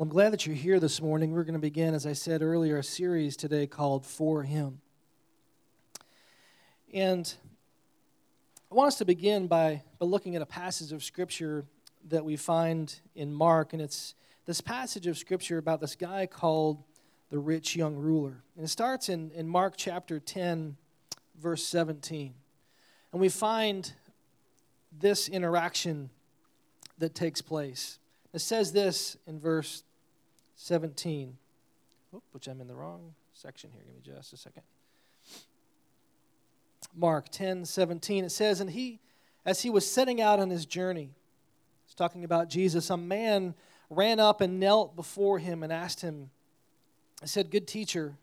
Well, I'm glad that you're here this morning. We're going to begin, as I said earlier, a series today called For Him. And I want us to begin by, by looking at a passage of Scripture that we find in Mark, and it's this passage of Scripture about this guy called the rich young ruler. And it starts in, in Mark chapter 10, verse 17. And we find this interaction that takes place. It says this in verse 17, Oop, which I'm in the wrong section here. Give me just a second. Mark 10 17, it says, And he, as he was setting out on his journey, it's talking about Jesus, a man ran up and knelt before him and asked him, I said, Good teacher,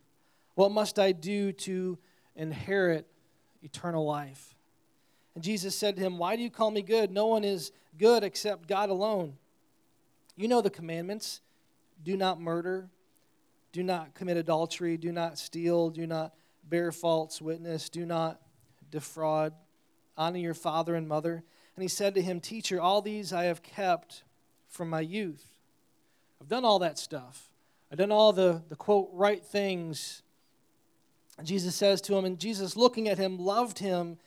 what must I do to inherit eternal life? And Jesus said to him, Why do you call me good? No one is good except God alone. You know the commandments do not murder, do not commit adultery, do not steal, do not bear false witness, do not defraud, honor your father and mother. And he said to him, Teacher, all these I have kept from my youth. I've done all that stuff. I've done all the, the quote, right things. And Jesus says to him, and Jesus, looking at him, loved him.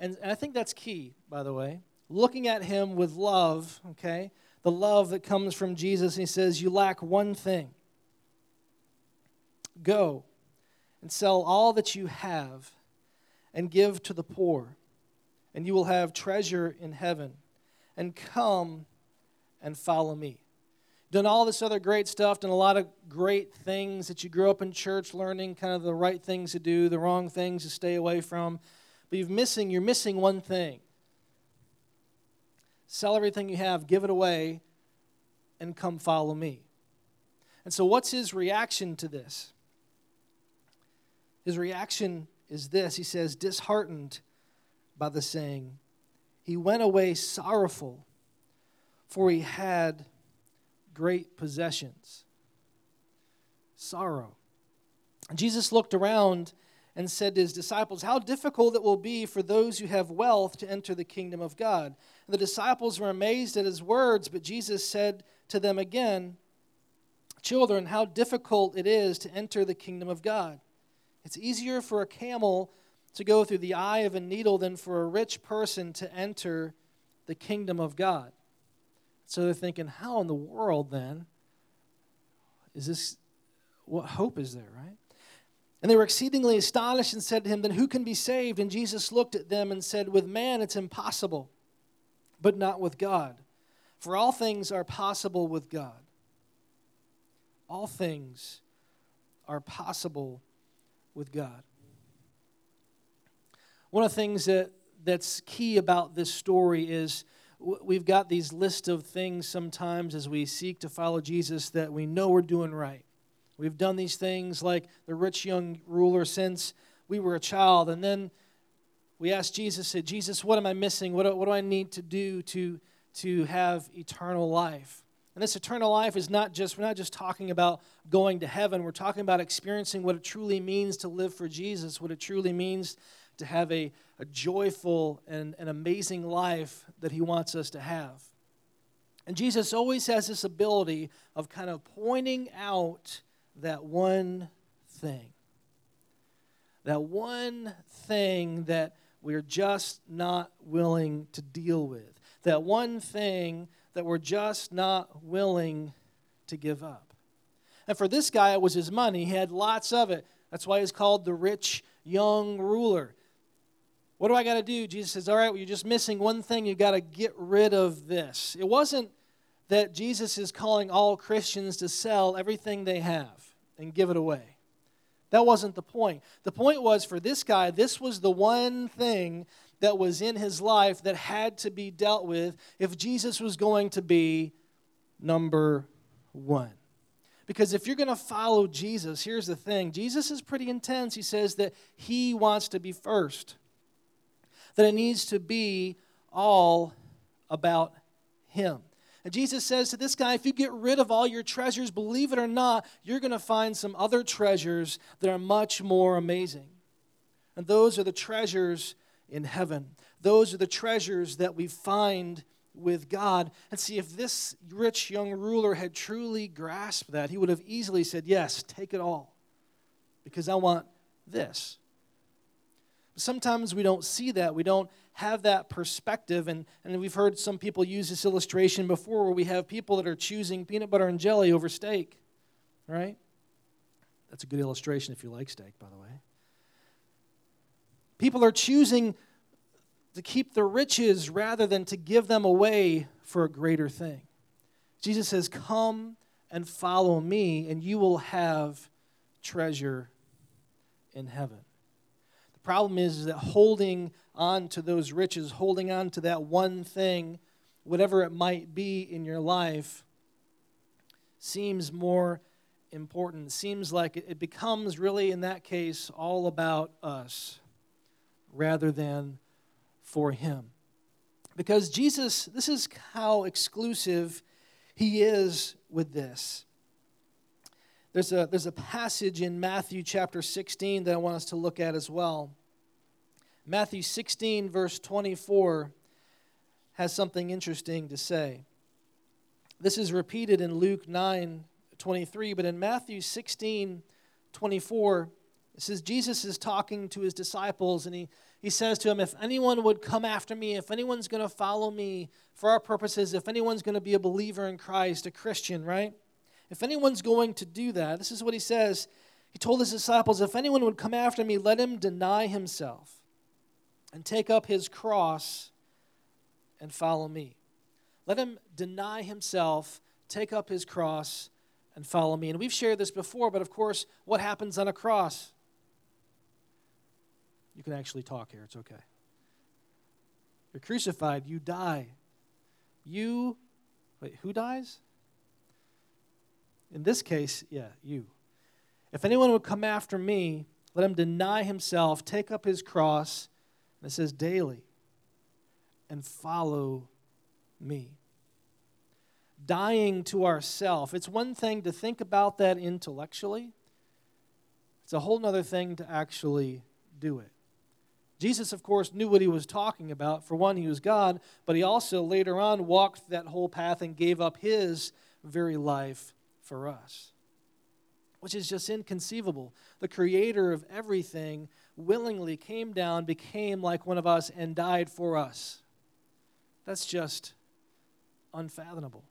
And, and I think that's key, by the way. Looking at him with love, okay? The love that comes from Jesus. And he says, You lack one thing. Go and sell all that you have and give to the poor, and you will have treasure in heaven. And come and follow me. Done all this other great stuff, done a lot of great things that you grew up in church learning, kind of the right things to do, the wrong things to stay away from. But you're missing, you're missing one thing. Sell everything you have, give it away, and come follow me. And so, what's his reaction to this? His reaction is this He says, disheartened by the saying, he went away sorrowful, for he had great possessions. Sorrow. Jesus looked around and said to his disciples, How difficult it will be for those who have wealth to enter the kingdom of God. The disciples were amazed at his words, but Jesus said to them again, Children, how difficult it is to enter the kingdom of God. It's easier for a camel to go through the eye of a needle than for a rich person to enter the kingdom of God. So they're thinking, how in the world then is this? What hope is there, right? And they were exceedingly astonished and said to him, Then who can be saved? And Jesus looked at them and said, With man it's impossible, but not with God. For all things are possible with God. All things are possible with God. One of the things that, that's key about this story is we've got these list of things sometimes as we seek to follow Jesus that we know we're doing right. We've done these things like the rich young ruler since we were a child. And then we asked Jesus, said, Jesus, what am I missing? What do, what do I need to do to, to have eternal life? And this eternal life is not just, we're not just talking about going to heaven. We're talking about experiencing what it truly means to live for Jesus, what it truly means to have a, a joyful and an amazing life that He wants us to have. And Jesus always has this ability of kind of pointing out that one thing. That one thing that we're just not willing to deal with. That one thing that we're just not willing to give up. And for this guy, it was his money. He had lots of it. That's why he's called the rich young ruler. What do I got to do? Jesus says, All right, well, you're just missing one thing. You've got to get rid of this. It wasn't that Jesus is calling all Christians to sell everything they have and give it away. That wasn't the point. The point was for this guy, this was the one thing that was in his life that had to be dealt with if Jesus was going to be number one. Because if you're going to follow Jesus, here's the thing Jesus is pretty intense. He says that he wants to be first, that it needs to be all about him. And Jesus says to this guy, if you get rid of all your treasures, believe it or not, you're going to find some other treasures that are much more amazing. And those are the treasures in heaven. Those are the treasures that we find with God. And see, if this rich young ruler had truly grasped that, he would have easily said, Yes, take it all, because I want this. But sometimes we don't see that. We don't have that perspective. And, and we've heard some people use this illustration before where we have people that are choosing peanut butter and jelly over steak, right? That's a good illustration if you like steak, by the way. People are choosing to keep the riches rather than to give them away for a greater thing. Jesus says, Come and follow me, and you will have treasure in heaven. Problem is, is that holding on to those riches, holding on to that one thing, whatever it might be in your life, seems more important. Seems like it becomes really, in that case, all about us rather than for him. Because Jesus, this is how exclusive he is with this. There's a, there's a passage in Matthew chapter 16 that I want us to look at as well. Matthew 16, verse 24, has something interesting to say. This is repeated in Luke 9, 23, but in Matthew 16, 24, it says Jesus is talking to his disciples and he he says to him, If anyone would come after me, if anyone's going to follow me for our purposes, if anyone's going to be a believer in Christ, a Christian, right? If anyone's going to do that, this is what he says. He told his disciples, If anyone would come after me, let him deny himself and take up his cross and follow me. Let him deny himself, take up his cross, and follow me. And we've shared this before, but of course, what happens on a cross? You can actually talk here, it's okay. You're crucified, you die. You, wait, who dies? In this case, yeah, you. If anyone would come after me, let him deny himself, take up his cross, it says daily, and follow me. Dying to ourself. It's one thing to think about that intellectually, it's a whole other thing to actually do it. Jesus, of course, knew what he was talking about. For one, he was God, but he also later on walked that whole path and gave up his very life for us, which is just inconceivable. The creator of everything willingly came down, became like one of us, and died for us. That's just unfathomable.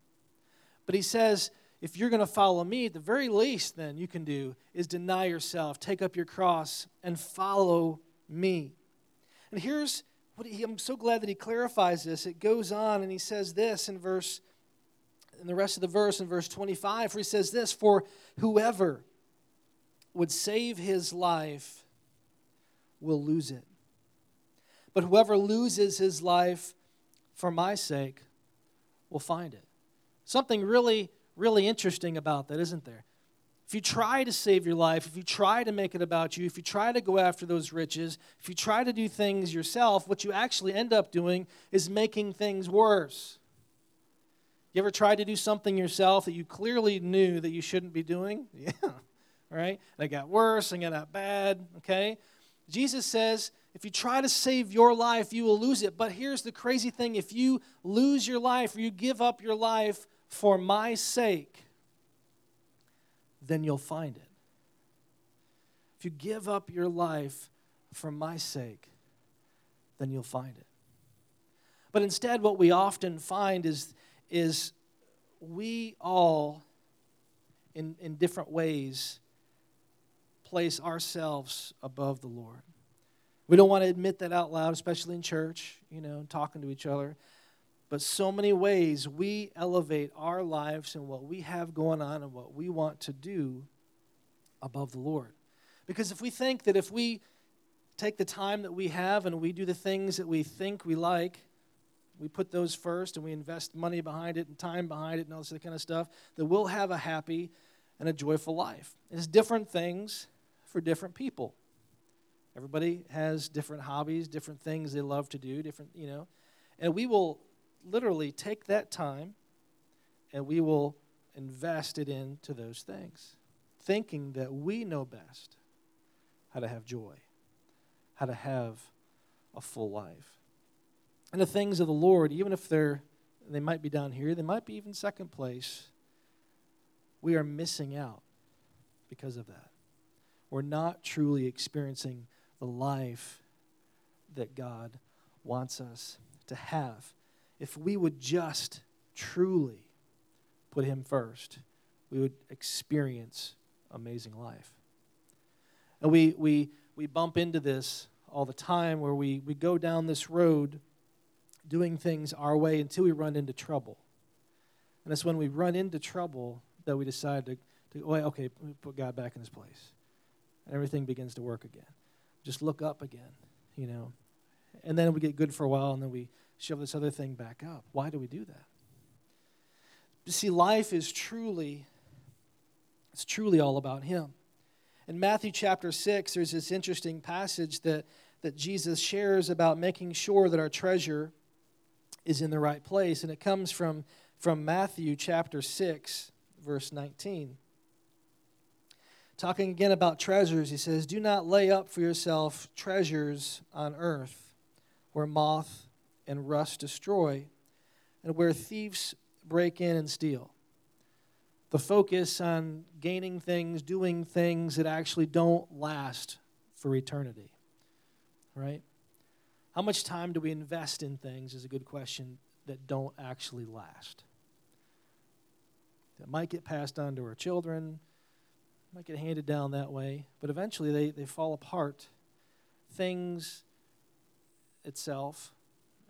But he says, if you're going to follow me, the very least then you can do is deny yourself, take up your cross, and follow me. And here's what he, I'm so glad that he clarifies this. It goes on and he says this in verse, in the rest of the verse, in verse 25, where he says this For whoever would save his life will lose it. But whoever loses his life for my sake will find it. Something really, really interesting about that, isn't there? If you try to save your life, if you try to make it about you, if you try to go after those riches, if you try to do things yourself, what you actually end up doing is making things worse. You ever tried to do something yourself that you clearly knew that you shouldn't be doing? Yeah. Right? And it got worse and it got bad, okay? Jesus says, if you try to save your life, you will lose it. But here's the crazy thing if you lose your life or you give up your life for my sake, then you'll find it. If you give up your life for my sake, then you'll find it. But instead, what we often find is, is we all, in, in different ways, place ourselves above the Lord. We don't want to admit that out loud, especially in church, you know, talking to each other. But so many ways we elevate our lives and what we have going on and what we want to do above the Lord. Because if we think that if we take the time that we have and we do the things that we think we like, we put those first and we invest money behind it and time behind it and all this kind of stuff, that we'll have a happy and a joyful life. It's different things for different people. Everybody has different hobbies, different things they love to do, different, you know. And we will literally take that time and we will invest it into those things, thinking that we know best how to have joy, how to have a full life. And the things of the Lord, even if they're they might be down here, they might be even second place, we are missing out because of that. We're not truly experiencing the life that God wants us to have. If we would just truly put Him first, we would experience amazing life. And we, we, we bump into this all the time where we, we go down this road doing things our way until we run into trouble. And it's when we run into trouble that we decide to, to okay, put God back in his place. And everything begins to work again. Just look up again, you know. And then we get good for a while and then we shove this other thing back up. Why do we do that? You see, life is truly, it's truly all about him. In Matthew chapter 6, there's this interesting passage that, that Jesus shares about making sure that our treasure is in the right place. And it comes from, from Matthew chapter 6, verse 19. Talking again about treasures, he says, Do not lay up for yourself treasures on earth where moth and rust destroy and where thieves break in and steal the focus on gaining things, doing things that actually don't last for eternity. Right? How much time do we invest in things is a good question that don't actually last. That might get passed on to our children, might get handed down that way, but eventually they, they fall apart. Things itself,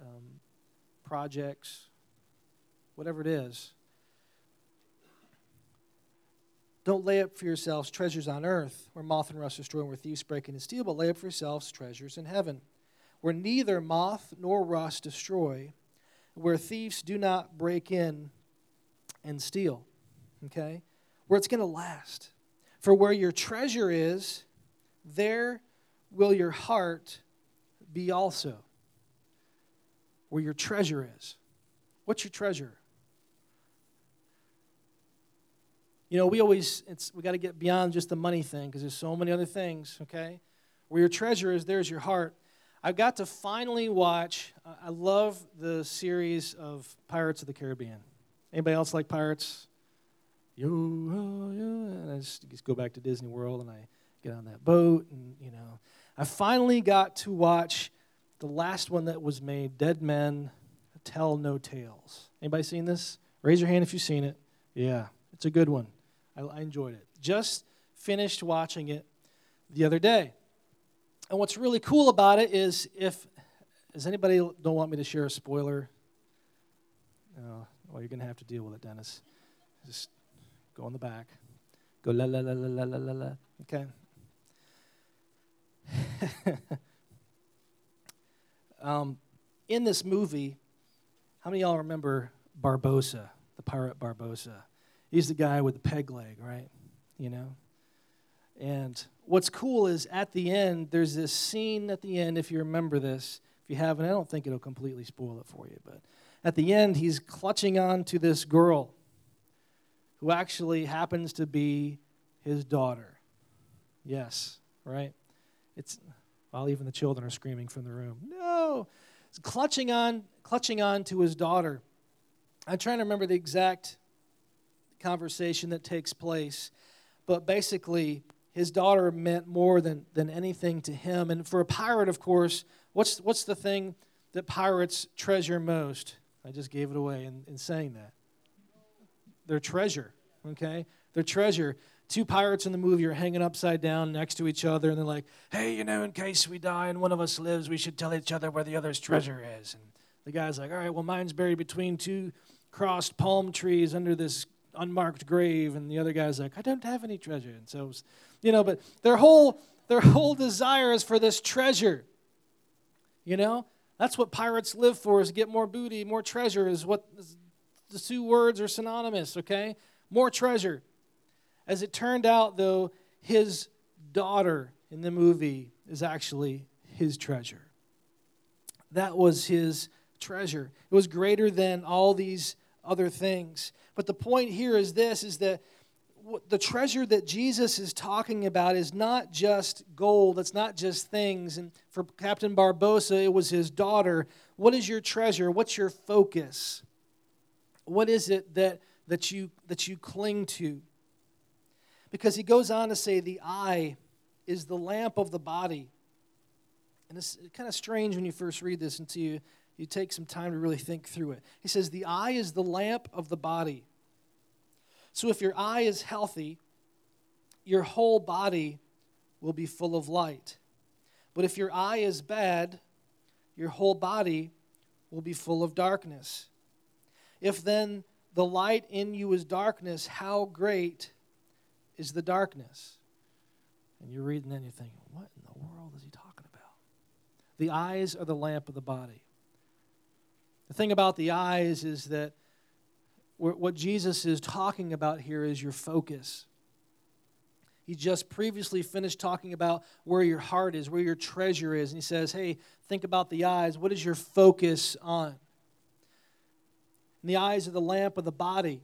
um, projects, whatever it is, Don't lay up for yourselves treasures on earth, where moth and rust destroy, and where thieves break in and steal, but lay up for yourselves treasures in heaven, where neither moth nor rust destroy, where thieves do not break in and steal. Okay? Where it's going to last. For where your treasure is, there will your heart be also. Where your treasure is. What's your treasure? You know, we always, it's, we got to get beyond just the money thing because there's so many other things, okay? Where your treasure is, there's your heart. I've got to finally watch, I love the series of Pirates of the Caribbean. Anybody else like pirates? Yo. And I just, just go back to Disney World and I get on that boat and, you know. I finally got to watch the last one that was made, Dead Men Tell No Tales. Anybody seen this? Raise your hand if you've seen it. Yeah, it's a good one. I, I enjoyed it. Just finished watching it the other day. And what's really cool about it is if does anybody don't want me to share a spoiler? Oh, well, you're gonna have to deal with it, Dennis. Just Go on the back. Go la la la la la la la. Okay. um, in this movie, how many of y'all remember Barbossa, the pirate Barbossa? He's the guy with the peg leg, right? You know? And what's cool is at the end, there's this scene at the end, if you remember this. If you haven't, I don't think it'll completely spoil it for you, but at the end, he's clutching on to this girl who actually happens to be his daughter. Yes, right? It's while even the children are screaming from the room. No! He's clutching on, clutching on to his daughter. I'm trying to remember the exact conversation that takes place. But basically, his daughter meant more than, than anything to him. And for a pirate, of course, what's, what's the thing that pirates treasure most? I just gave it away in, in saying that. Their treasure, okay? Their treasure. Two pirates in the movie are hanging upside down next to each other, and they're like, hey, you know, in case we die and one of us lives, we should tell each other where the other's treasure is. And the guy's like, all right, well, mine's buried between two crossed palm trees under this unmarked grave, and the other guy's like, I don't have any treasure. And so, you know, but their whole their whole desire is for this treasure. You know, that's what pirates live for: is get more booty, more treasure. Is what the two words are synonymous. Okay, more treasure. As it turned out, though, his daughter in the movie is actually his treasure. That was his treasure. It was greater than all these other things. But the point here is this is that the treasure that Jesus is talking about is not just gold, it's not just things. And for Captain Barbossa, it was his daughter. What is your treasure? What's your focus? What is it that, that, you, that you cling to? Because he goes on to say, the eye is the lamp of the body. And it's kind of strange when you first read this until you, you take some time to really think through it. He says, The eye is the lamp of the body. So if your eye is healthy, your whole body will be full of light. But if your eye is bad, your whole body will be full of darkness. If then the light in you is darkness, how great is the darkness? And you're reading and you're thinking, what in the world is he talking about? The eyes are the lamp of the body. The thing about the eyes is that what Jesus is talking about here is your focus. He just previously finished talking about where your heart is, where your treasure is. And he says, hey, think about the eyes. What is your focus on? And the eyes are the lamp of the body.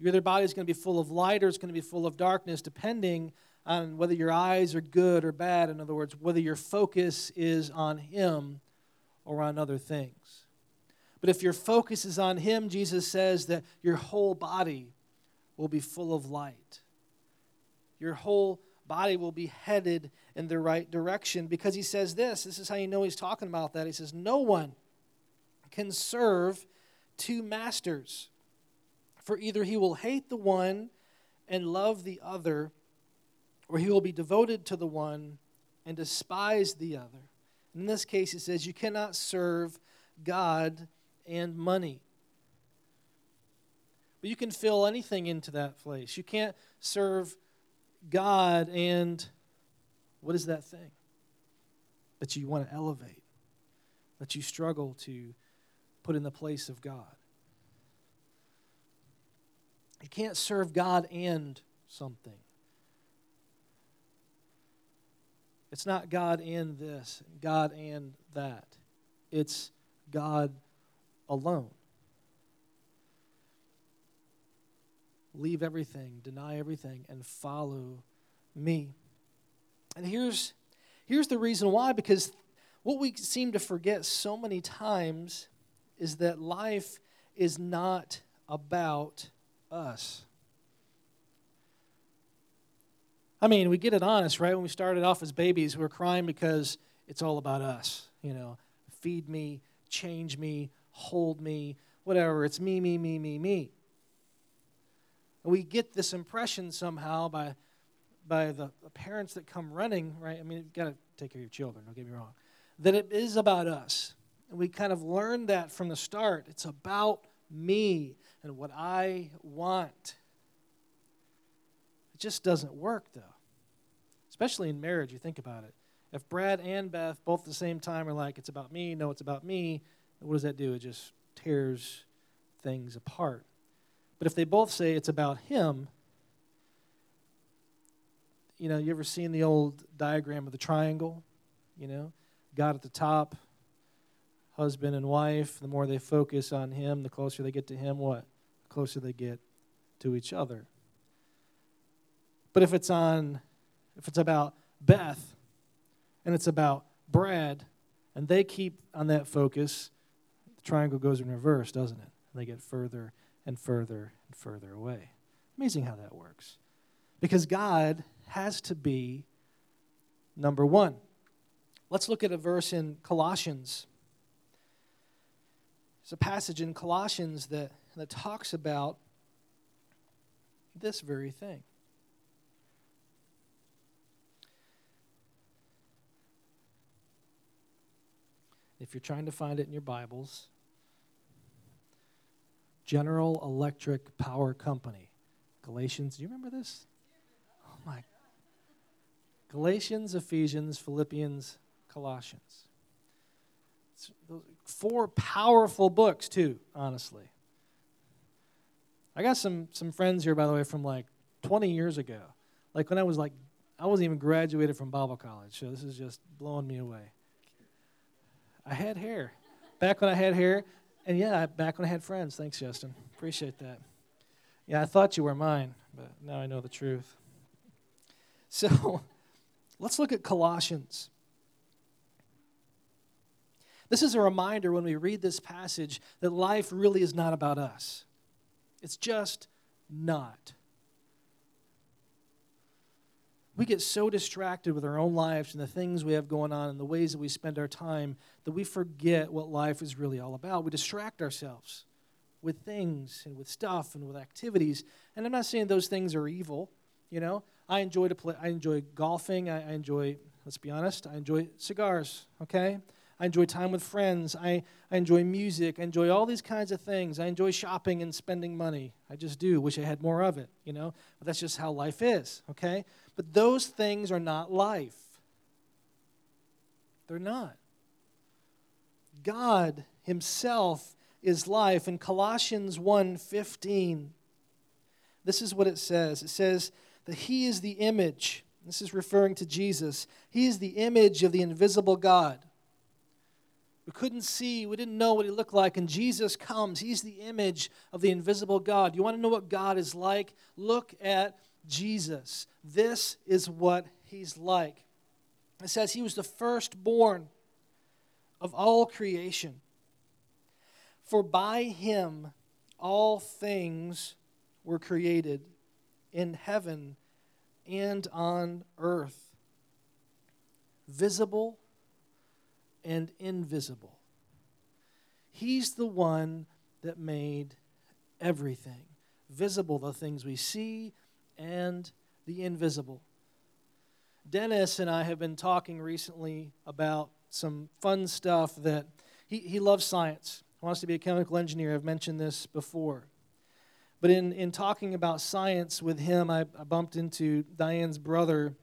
Your body is going to be full of light or it's going to be full of darkness, depending on whether your eyes are good or bad. In other words, whether your focus is on Him or on other things. But if your focus is on Him, Jesus says that your whole body will be full of light. Your whole body will be headed in the right direction because He says this. This is how you know He's talking about that. He says, No one can serve two masters, for either he will hate the one and love the other or he will be devoted to the one and despise the other. In this case, it says, You cannot serve God and money. But you can fill anything into that place. You can't serve God and what is that thing that you want to elevate, that you struggle to put in the place of God? You can't serve God and something. It's not God and this, God and that. It's God alone. Leave everything, deny everything, and follow me. And here's, here's the reason why because what we seem to forget so many times is that life is not about us. I mean, we get it honest, right? When we started off as babies, we are crying because it's all about us. You know, feed me, change me, hold me, whatever. It's me, me, me, me, me. And we get this impression somehow by by the, parents that come running, right? I mean, you've got to take care of your children, don't get me wrong. That it is about us. And we kind of learned that from the start. It's about me and what I want It just doesn't work, though. Especially in marriage, you think about it. If Brad and Beth both at the same time are like, it's about me, no, it's about me, what does that do? It just tears things apart. But if they both say it's about him, you know, you ever seen the old diagram of the triangle? You know, God at the top, husband and wife. The more they focus on him, the closer they get to him, what? The closer they get to each other. But if it's on, if it's about Beth and it's about Brad, and they keep on that focus, the triangle goes in reverse, doesn't it? And they get further and further and further away. Amazing how that works. Because God has to be number one. Let's look at a verse in Colossians. There's a passage in Colossians that, that talks about this very thing. if you're trying to find it in your Bibles, General Electric Power Company. Galatians, do you remember this? Oh my. Galatians, Ephesians, Philippians, Colossians. Four powerful books, too, honestly. I got some, some friends here, by the way, from like 20 years ago. Like when I was like, I wasn't even graduated from Bible college, so this is just blowing me away. I had hair. Back when I had hair, and yeah, back when I had friends. Thanks, Justin. Appreciate that. Yeah, I thought you were mine, but now I know the truth. So let's look at Colossians. This is a reminder when we read this passage that life really is not about us. It's just not. We get so distracted with our own lives and the things we have going on and the ways that we spend our time that we forget what life is really all about. We distract ourselves with things and with stuff and with activities. And I'm not saying those things are evil. You know, I enjoy to play. I enjoy golfing. I, I enjoy. Let's be honest. I enjoy cigars. Okay. I enjoy time with friends. I, I enjoy music. I enjoy all these kinds of things. I enjoy shopping and spending money. I just do. Wish I had more of it, you know? But that's just how life is, okay? But those things are not life. They're not. God himself is life. In Colossians 1:15, this is what it says. It says that he is the image. This is referring to Jesus. He is the image of the invisible God. We couldn't see, we didn't know what he looked like, and Jesus comes. He's the image of the invisible God. You want to know what God is like? Look at Jesus. This is what he's like. It says he was the firstborn of all creation. For by him all things were created in heaven and on earth, visible and invisible. He's the one that made everything visible, the things we see and the invisible. Dennis and I have been talking recently about some fun stuff that he, he loves science wants to be a chemical engineer. I've mentioned this before. But in, in talking about science with him, I, I bumped into Diane's brother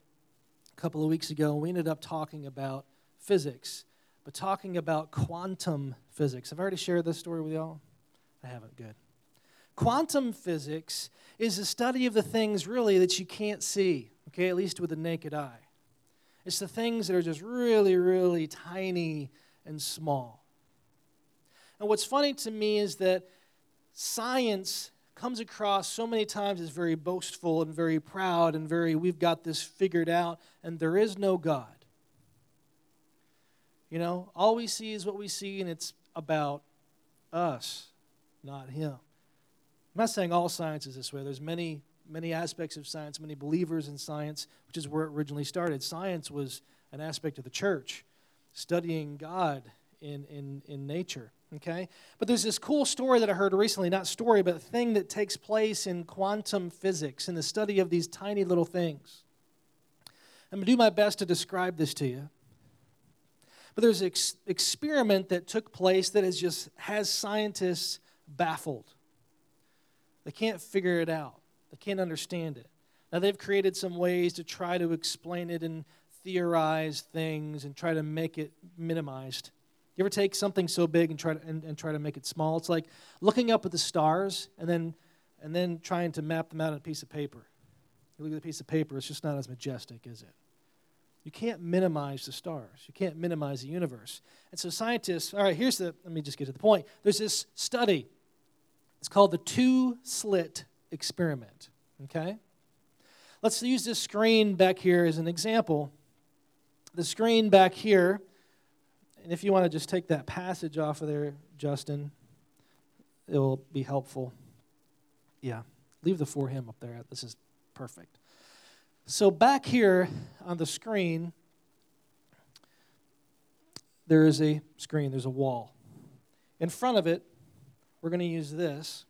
a couple of weeks ago, and we ended up talking about physics, but talking about quantum physics. I've already shared this story with y'all. I haven't. Good. Quantum physics is the study of the things really that you can't see, okay, at least with the naked eye. It's the things that are just really, really tiny and small. And what's funny to me is that science comes across so many times as very boastful and very proud and very, we've got this figured out, and there is no God. You know, all we see is what we see, and it's about us, not Him. I'm not saying all science is this way. There's many, many aspects of science, many believers in science, which is where it originally started. Science was an aspect of the church, studying God in, in, in nature. Okay? But there's this cool story that I heard recently, not story, but thing that takes place in quantum physics, in the study of these tiny little things. I'm going to do my best to describe this to you. But there's an ex- experiment that took place that has just has scientists baffled. They can't figure it out. They can't understand it. Now they've created some ways to try to explain it and theorize things and try to make it minimized. You ever take something so big and try to and, and try to make it small? It's like looking up at the stars and then and then trying to map them out on a piece of paper. You look at the piece of paper, it's just not as majestic, is it? You can't minimize the stars. You can't minimize the universe. And so scientists, all right, here's the, let me just get to the point. There's this study. It's called the two slit experiment. Okay? Let's use this screen back here as an example. The screen back here and if you want to just take that passage off of there, Justin, it will be helpful. Yeah, leave the for him up there. This is perfect. So, back here on the screen, there is a screen, there's a wall. In front of it, we're going to use this.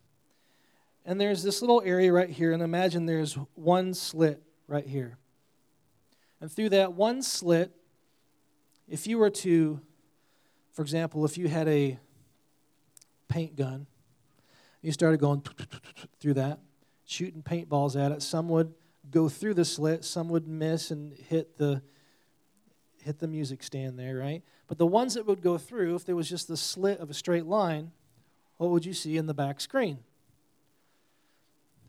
And there's this little area right here, and imagine there's one slit right here. And through that one slit, if you were to for example, if you had a paint gun, you started going through that, shooting paintballs at it, some would go through the slit, some would miss and hit the hit the music stand there, right? But the ones that would go through, if there was just the slit of a straight line, what would you see in the back screen?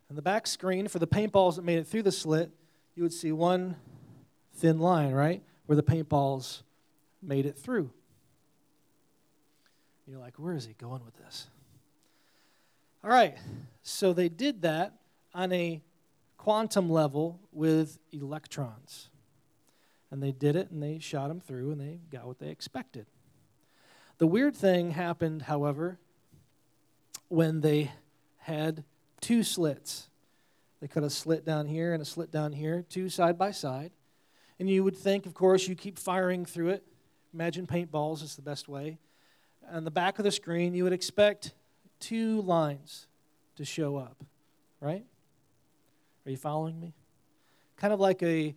In the back screen, for the paintballs that made it through the slit, you would see one thin line, right? Where the paintballs made it through. You're like, where is he going with this? All right, so they did that on a quantum level with electrons. And they did it and they shot them through and they got what they expected. The weird thing happened, however, when they had two slits. They cut a slit down here and a slit down here, two side by side. And you would think, of course, you keep firing through it. Imagine paintballs is the best way. On the back of the screen, you would expect two lines to show up, right? Are you following me? Kind of like a,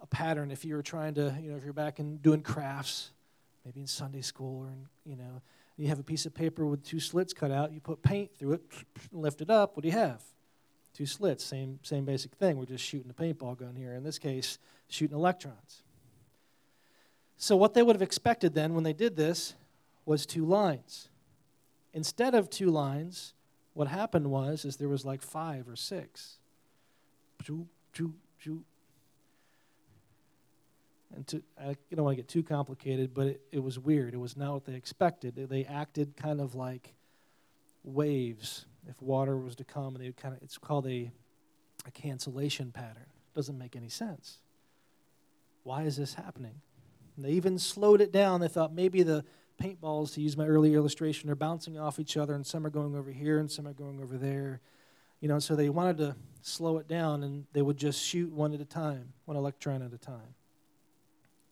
a pattern if you were trying to, you know, if you're back in doing crafts, maybe in Sunday school or, in, you know, you have a piece of paper with two slits cut out, you put paint through it, lift it up, what do you have? Two slits, same, same basic thing. We're just shooting a paintball gun here. In this case, shooting electrons. So, what they would have expected then when they did this was two lines. Instead of two lines, what happened was is there was like five or six. And to, I don't want to get too complicated, but it, it was weird. It was not what they expected. They, acted kind of like waves if water was to come, and they would kind of, it's called a, a cancellation pattern. Doesn't make any sense. Why is this happening? And they even slowed it down. They thought maybe the paintballs, to use my earlier illustration, are bouncing off each other, and some are going over here and some are going over there. You know, so they wanted to slow it down, and they would just shoot one at a time, one electron at a time.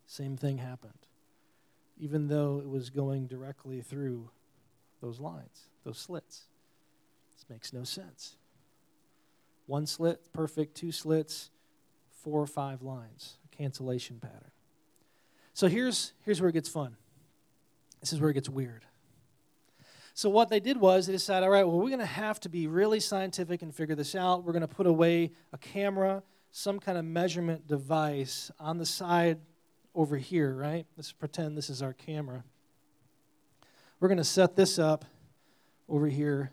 Same thing happened, even though it was going directly through those lines, those slits. This makes no sense. One slit, perfect, two slits, four or five lines, a cancellation pattern. So here's, here's where it gets fun. This is where it gets weird. So what they did was they decided, all right, well, we're going to have to be really scientific and figure this out. We're going to put away a camera, some kind of measurement device on the side over here, right? Let's pretend this is our camera. We're going to set this up over here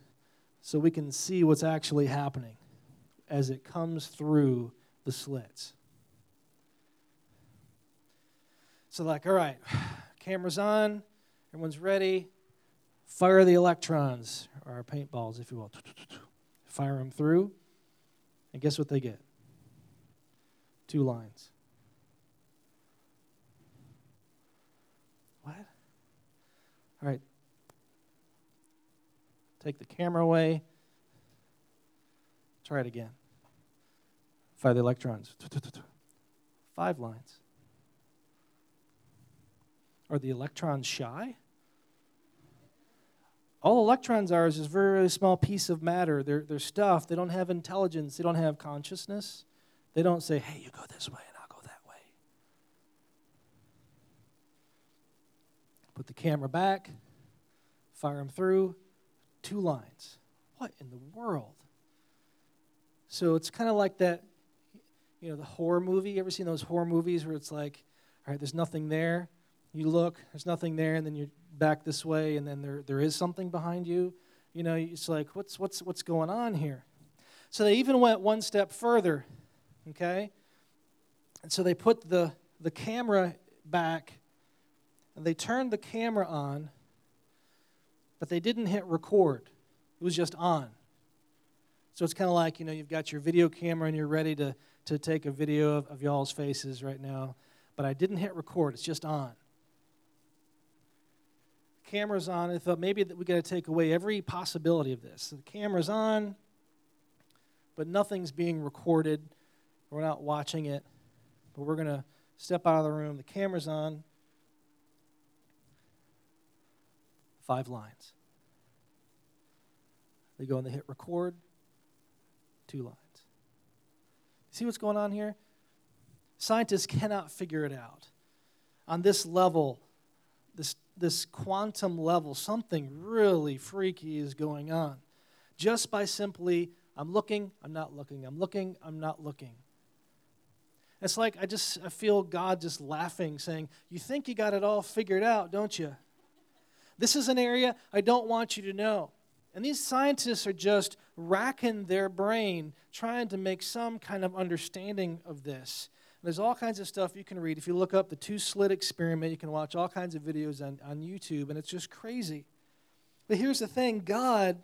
so we can see what's actually happening as it comes through the slits. So, like, all right, camera's on, everyone's ready. Fire the electrons, or paintballs, if you will. Fire them through, and guess what they get? Two lines. What? All right, Take the camera away. Try it again. Fire the electrons. Five lines. Are the electrons shy? All electrons are is a very, very small piece of matter. They're, they're stuff. They don't have intelligence. They don't have consciousness. They don't say, hey, you go this way and I'll go that way. Put the camera back, fire them through, Two lines. What in the world? So it's kind of like that, you know, the horror movie. You ever seen those horror movies where it's like, all right, there's nothing there. You look, there's nothing there, and then you're back this way, and then there, there is something behind you. You know, it's like, what's, what's, what's going on here? So they even went one step further, okay? And so they put the, the camera back, and they turned the camera on but they didn't hit record. It was just on. So it's kind of like, you know, you've got your video camera and you're ready to, to take a video of, of y'all's faces right now, but I didn't hit record. It's just on. Camera's on. I thought maybe that we got to take away every possibility of this. So the camera's on, but nothing's being recorded. We're not watching it, but we're going to step out of the room. The camera's on. five lines. They go and they hit record, two lines. See what's going on here? Scientists cannot figure it out. On this level, this, quantum level, something really freaky is going on. Just by simply, I'm looking, I'm not looking, I'm looking, I'm not looking. It's like I just I feel God just laughing, saying, You think you got it all figured out, don't you? This is an area I don't want you to know. And these scientists are just racking their brain trying to make some kind of understanding of this. There's all kinds of stuff you can read. If you look up the two slit experiment, you can watch all kinds of videos on, on YouTube, and it's just crazy. But here's the thing God,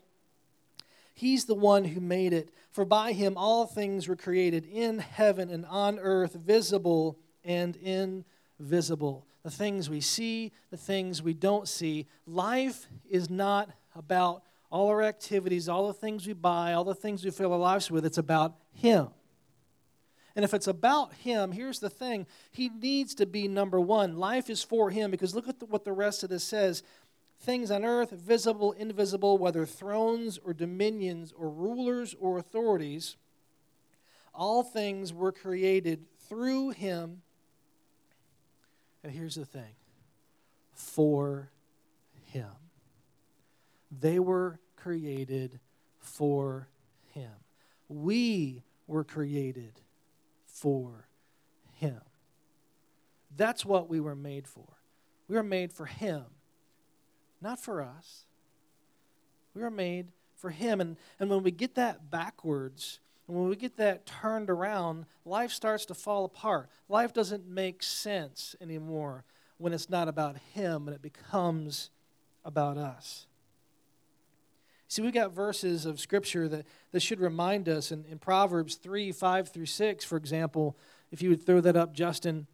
He's the one who made it. For by Him all things were created in heaven and on earth, visible and invisible the things we see, the things we don't see. Life is not about all our activities, all the things we buy, all the things we fill our lives with. It's about Him. And if it's about Him, here's the thing He needs to be number one. Life is for Him because look at the, what the rest of this says things on earth, visible, invisible, whether thrones or dominions or rulers or authorities, all things were created through Him. And here's the thing for Him. They were created for Him. We were created for Him. That's what we were made for. We were made for Him, not for us. We were made for Him. And, and when we get that backwards, and when we get that turned around, life starts to fall apart. Life doesn't make sense anymore when it's not about Him and it becomes about us. See, we've got verses of Scripture that, that should remind us. In, in Proverbs 3 5 through 6, for example, if you would throw that up, Justin,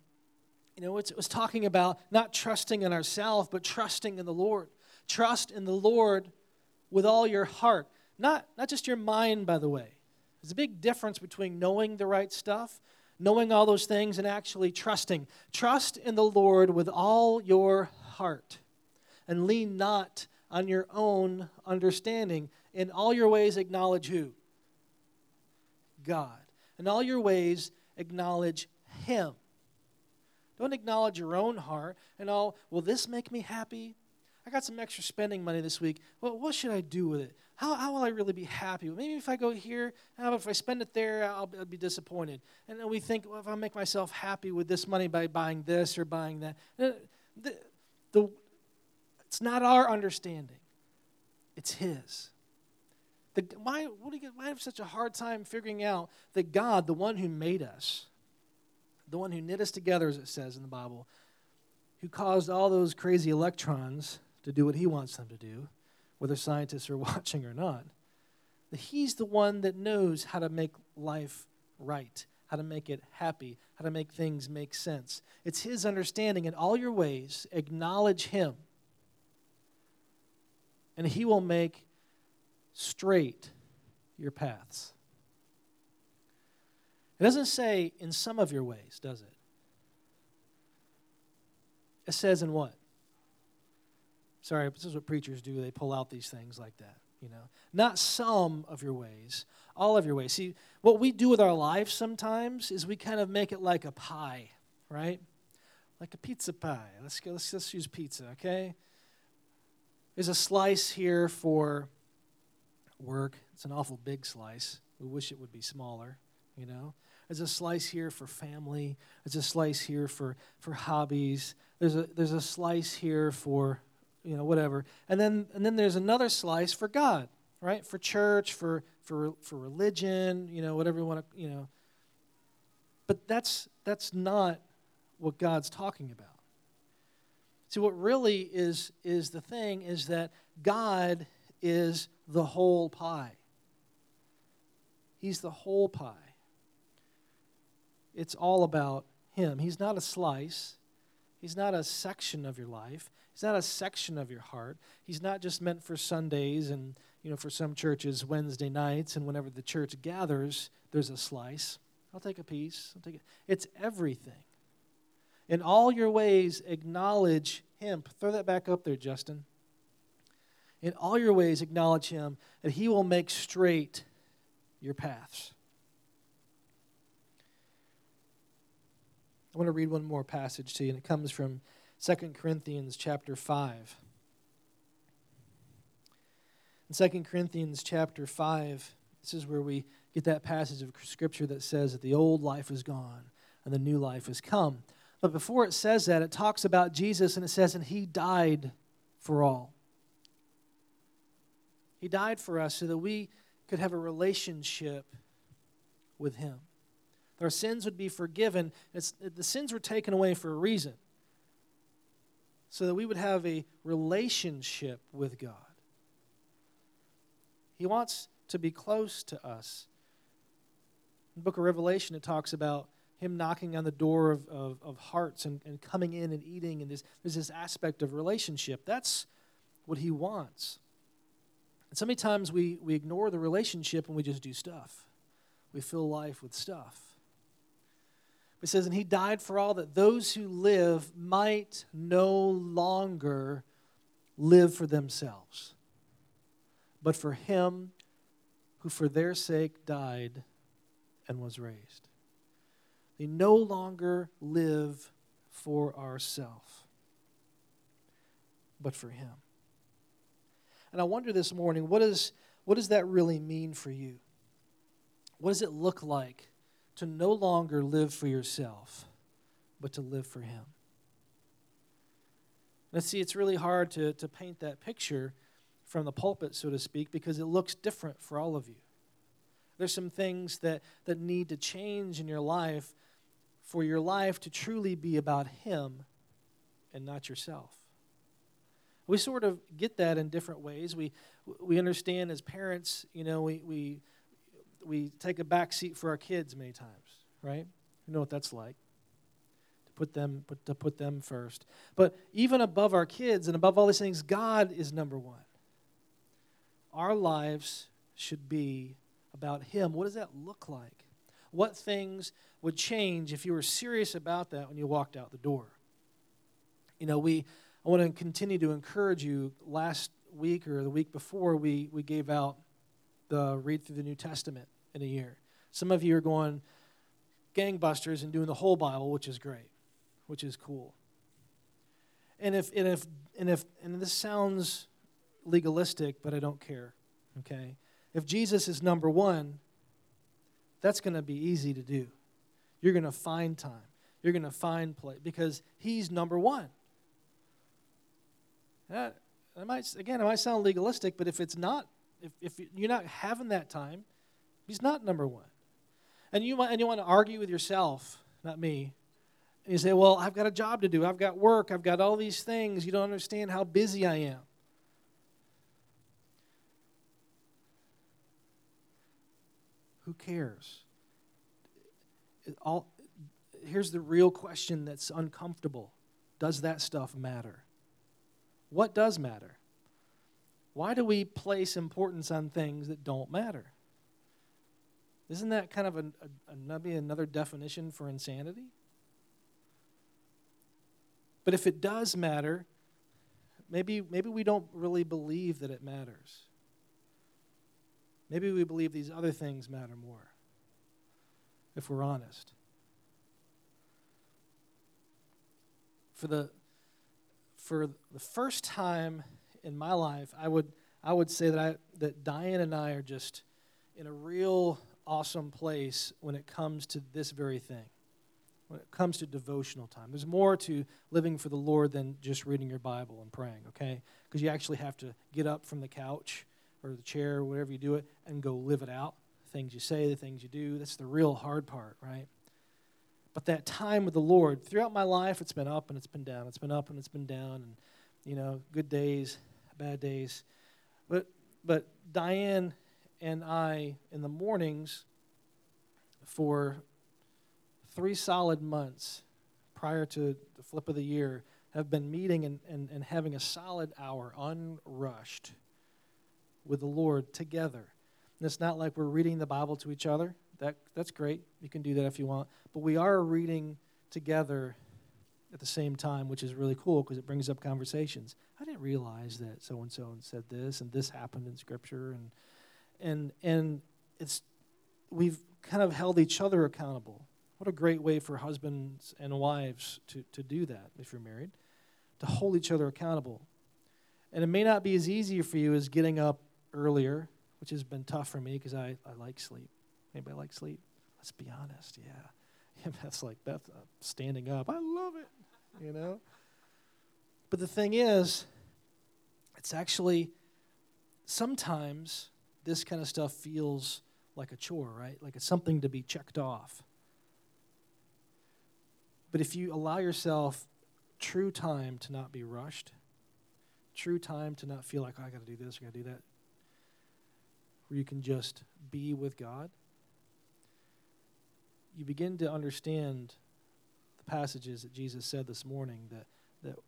you know, it was talking about not trusting in ourselves, but trusting in the Lord. Trust in the Lord with all your heart, not, not just your mind, by the way. There's a big difference between knowing the right stuff, knowing all those things, and actually trusting. Trust in the Lord with all your heart, and lean not on your own understanding. In all your ways, acknowledge who? God. In all your ways, acknowledge Him. Don't acknowledge your own heart and all, will this make me happy? I got some extra spending money this week. Well, what should I do with it? How, how will I really be happy? Maybe if I go here, if I spend it there, I'll, I'll be disappointed. And then we think, well, if I make myself happy with this money by buying this or buying that, uh, the, the, it's not our understanding, it's His. The, why, what do you, why have such a hard time figuring out that God, the one who made us, the one who knit us together, as it says in the Bible, who caused all those crazy electrons to do what He wants them to do, whether scientists are watching or not, that He's the one that knows how to make life right, how to make it happy, how to make things make sense. It's His understanding. In all your ways, acknowledge Him and he will make straight your paths. It doesn't say in some of your ways, does it? It says in what? Sorry, this is what preachers do. They pull out these things like that, you know. Not some of your ways, all of your ways. See, what we do with our lives sometimes is we kind of make it like a pie, right? Like a pizza pie. Let's go, let's, let's use pizza, okay? There's a slice here for work. It's an awful big slice. We wish it would be smaller, you know. There's a slice here for family. There's a slice here for, for hobbies. There's a, there's a slice here for, you know, whatever. And then, and then there's another slice for God, right? For church, for, for, for religion, you know, whatever you want to, you know. But that's, that's not what God's talking about. See, what really is, is the thing is that God is the whole pie. He's the whole pie. It's all about Him. He's not a slice, He's not a section of your life, He's not a section of your heart. He's not just meant for Sundays and, you know, for some churches, Wednesday nights, and whenever the church gathers, there's a slice. I'll take a piece. I'll take it. It's everything. In all your ways, acknowledge him. Throw that back up there, Justin. In all your ways, acknowledge him, and he will make straight your paths. I want to read one more passage to you, and it comes from 2 Corinthians chapter 5. In 2 Corinthians chapter 5, this is where we get that passage of Scripture that says that the old life is gone and the new life has come. But before it says that, it talks about Jesus and it says, and he died for all. He died for us so that we could have a relationship with him. Our sins would be forgiven. It's, the sins were taken away for a reason. So that we would have a relationship with God. He wants to be close to us. In the book of Revelation, it talks about him knocking on the door of, of, of hearts and, and coming in and eating, and there's, there's this aspect of relationship. That's what he wants. And so many times we, we ignore the relationship and we just do stuff. We fill life with stuff. It says, And he died for all that those who live might no longer live for themselves, but for him who for their sake died and was raised. They no longer live for ourselves, but for him. And I wonder this morning, what, is, what does that really mean for you? What does it look like to no longer live for yourself, but to live for Him? Let's see, it's really hard to, to paint that picture from the pulpit, so to speak, because it looks different for all of you. There's some things that, that need to change in your life for your life to truly be about Him and not yourself. We sort of get that in different ways. We, we understand as parents, you know, we, we, we take a back seat for our kids many times, right? You know what that's like. To put them, put, to put them first. But even above our kids and above all these things, God is number one. Our lives should be about Him. What does that look like? What things would change if you were serious about that when you walked out the door? You know, we I want to continue to encourage you. Last week or the week before, we, we gave out the read through the New Testament in a year. Some of you are going gangbusters and doing the whole Bible, which is great, which is cool. And if and if and if and this sounds legalistic, but I don't care. Okay, if Jesus is number one, that's going to be easy to do. You're going to find time. You're going to find place because He's number one. That, that might, again, it might sound legalistic, but if it's not, if, if you're not having that time, he's not number one. And you, and you want to argue with yourself, not me. And you say, well, I've got a job to do. I've got work. I've got all these things. You don't understand how busy I am. Who cares? All, here's the real question that's uncomfortable Does that stuff matter? What does matter? Why do we place importance on things that don't matter? Isn't that kind of a, a, maybe another definition for insanity? But if it does matter, maybe, maybe we don't really believe that it matters. Maybe we believe these other things matter more, if we're honest. For the for the first time in my life, I would I would say that I that Diane and I are just in a real awesome place when it comes to this very thing. When it comes to devotional time. There's more to living for the Lord than just reading your Bible and praying, okay? Because you actually have to get up from the couch or the chair or whatever you do it and go live it out. The things you say, the things you do. That's the real hard part, right? But that time with the Lord, throughout my life, it's been up and it's been down. It's been up and it's been down, and you know, good days, bad days. But but Diane and I in the mornings for three solid months prior to the flip of the year have been meeting and, and, and having a solid hour unrushed with the Lord together. And it's not like we're reading the Bible to each other. That, that's great. You can do that if you want. But we are reading together at the same time, which is really cool because it brings up conversations. I didn't realize that so and so said this and this happened in Scripture, and and and it's we've kind of held each other accountable. What a great way for husbands and wives to, to do that if you're married, to hold each other accountable. And it may not be as easy for you as getting up earlier, which has been tough for me because I, I like sleep. Anybody like sleep? Let's be honest, yeah. yeah that's like Beth uh, standing up. I love it, you know? But the thing is, it's actually sometimes this kind of stuff feels like a chore, right? Like it's something to be checked off. But if you allow yourself true time to not be rushed, true time to not feel like, oh, I got to do this, I got to do that, where you can just be with God, you begin to understand the passages that Jesus said this morning that, that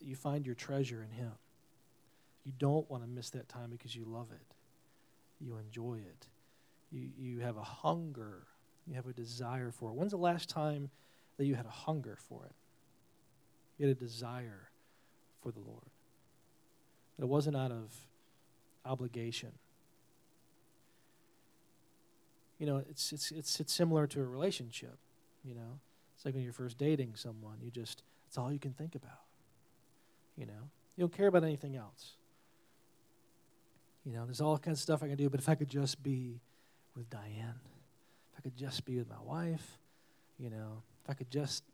you find your treasure in Him. You don't want to miss that time because you love it, you enjoy it, you, you have a hunger, you have a desire for it. When's the last time that you had a hunger for it? You had a desire for the Lord. It wasn't out of obligation. You know, it's, it's, it's, it's similar to a relationship, you know. It's like when you're first dating someone, you just, it's all you can think about. You know, you don't care about anything else. You know, there's all kinds of stuff I can do, but if I could just be with Diane, if I could just be with my wife, you know, if I could just,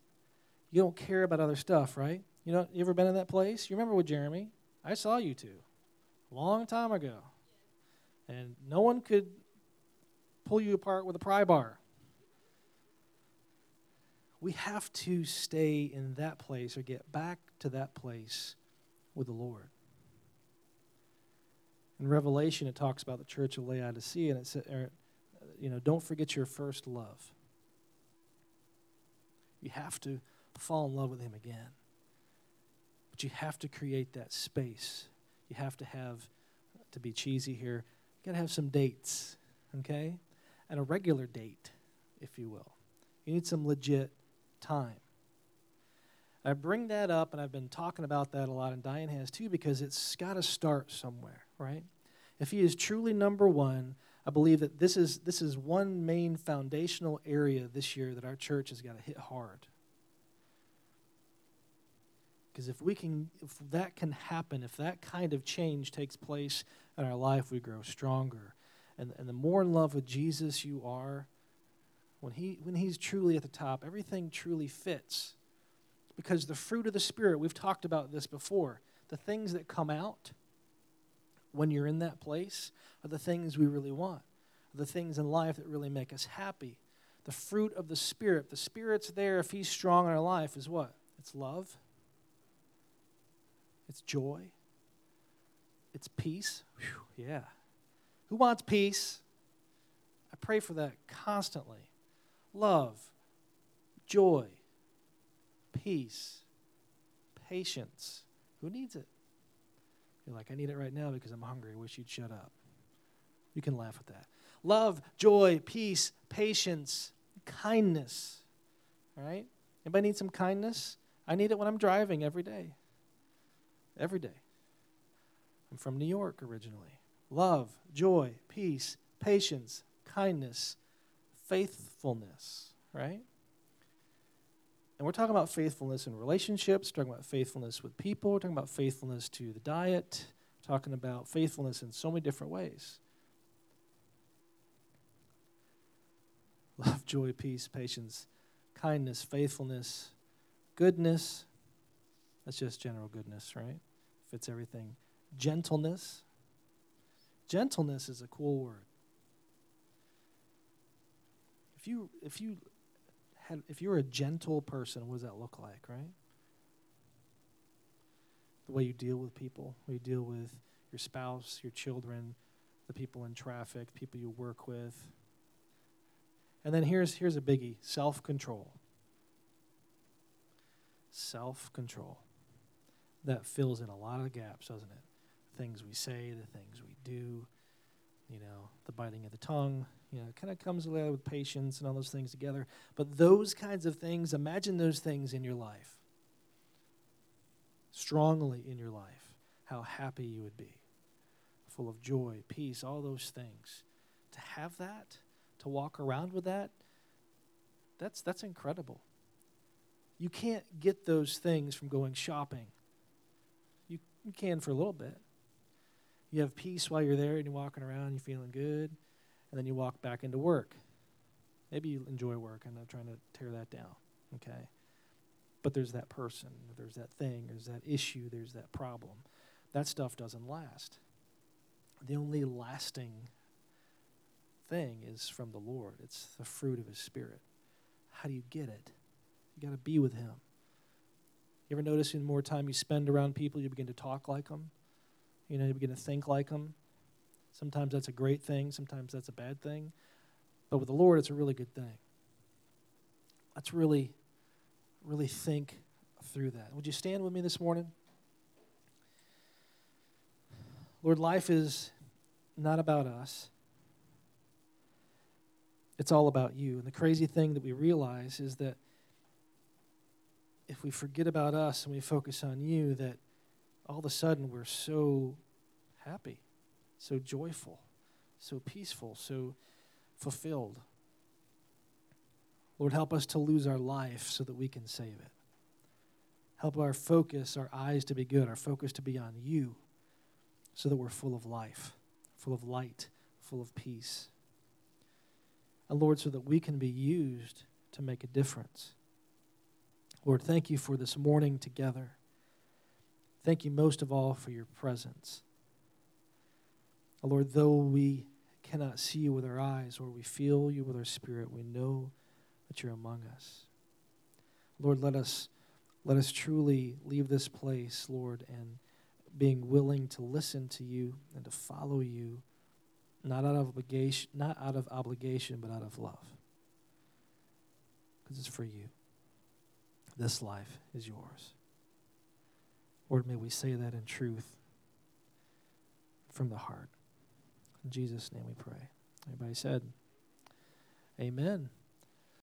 you don't care about other stuff, right? You know, you ever been in that place? You remember with Jeremy? I saw you two a long time ago. And no one could pull you apart with a pry bar. We have to stay in that place or get back to that place with the Lord. In Revelation, it talks about the church of Laodicea, and it said, er, you know, don't forget your first love. You have to fall in love with Him again. But you have to create that space. You have to have, to be cheesy here, you got to have some dates, okay? And a regular date, if you will. You need some legit time. I bring that up, and I've been talking about that a lot, and Diane has too, because it's got to start somewhere, right? If he is truly number one, I believe that this is, this is one main foundational area this year that our church has got to hit hard. Because if we can, if that can happen, if that kind of change takes place in our life, we grow stronger. And, and the more in love with Jesus you are, when, he, when he's truly at the top, everything truly fits. Because the fruit of the Spirit, we've talked about this before, the things that come out when you're in that place are the things we really want, the things in life that really make us happy. The fruit of the Spirit, the Spirit's there if He's strong in our life, is what? It's love, it's joy, it's peace. Whew, yeah. Who wants peace? I pray for that constantly. Love, joy, peace, patience. Who needs it? You're like, I need it right now because I'm hungry. I wish you'd shut up. You can laugh at that. Love, joy, peace, patience, kindness. All right? Anybody need some kindness? I need it when I'm driving every day. Every day. I'm from New York originally. Love, joy, peace, patience, kindness, faithfulness, right? And we're talking about faithfulness in relationships, talking about faithfulness with people, talking about faithfulness to the diet, talking about faithfulness in so many different ways. Love, joy, peace, patience, kindness, faithfulness, goodness. That's just general goodness, right? Fits everything. Gentleness. Gentleness is a cool word. If you if you had, if you're a gentle person, what does that look like, right? The way you deal with people, way you deal with your spouse, your children, the people in traffic, people you work with. And then here's, here's a biggie self control. Self control. That fills in a lot of gaps, doesn't it? Things we say, the things we do, you know, the biting of the tongue, you know, kind of comes together with patience and all those things together. But those kinds of things, imagine those things in your life, strongly in your life, how happy you would be, full of joy, peace, all those things. To have that, to walk around with that, that's, that's incredible. You can't get those things from going shopping. You can for a little bit. You have peace while you're there and you're walking around, you're feeling good and then you walk back into work. Maybe you enjoy work. And I'm not trying to tear that down, okay? But there's that person, there's that thing, there's that issue, there's that problem. That stuff doesn't last. The only lasting thing is from the Lord, it's the fruit of His Spirit. How do you get it? You got to be with Him. You ever notice the more time you spend around people, you begin to talk like them? You know, you begin to think like them. Sometimes that's a great thing, sometimes that's a bad thing. But with the Lord, it's a really good thing. let's really, really think through that. Would you stand with me this morning? Lord, life is not about us. It's all about you. And the crazy thing that we realize is that if we forget about us and we focus on you, that all of a sudden we're so happy, so joyful, so peaceful, so fulfilled. Lord, help us to lose our life so that we can save it. Help our focus, our eyes to be good, our focus to be on you, so that we're full of life, full of light, full of peace. And Lord, so that we can be used to make a difference. Lord, thank you for this morning together. Thank you most of all for your presence. Oh, Lord, though we cannot see you with our eyes or we feel you with our spirit, we know that you're among us. Lord, let us let us truly leave this place, Lord, and being willing to listen to you and to follow you, not out of obligation, not out of obligation, but out of love. Because it's for you. This life is yours. Lord, may we say that in truth from the heart. In Jesus' name we pray. Everybody said, Amen.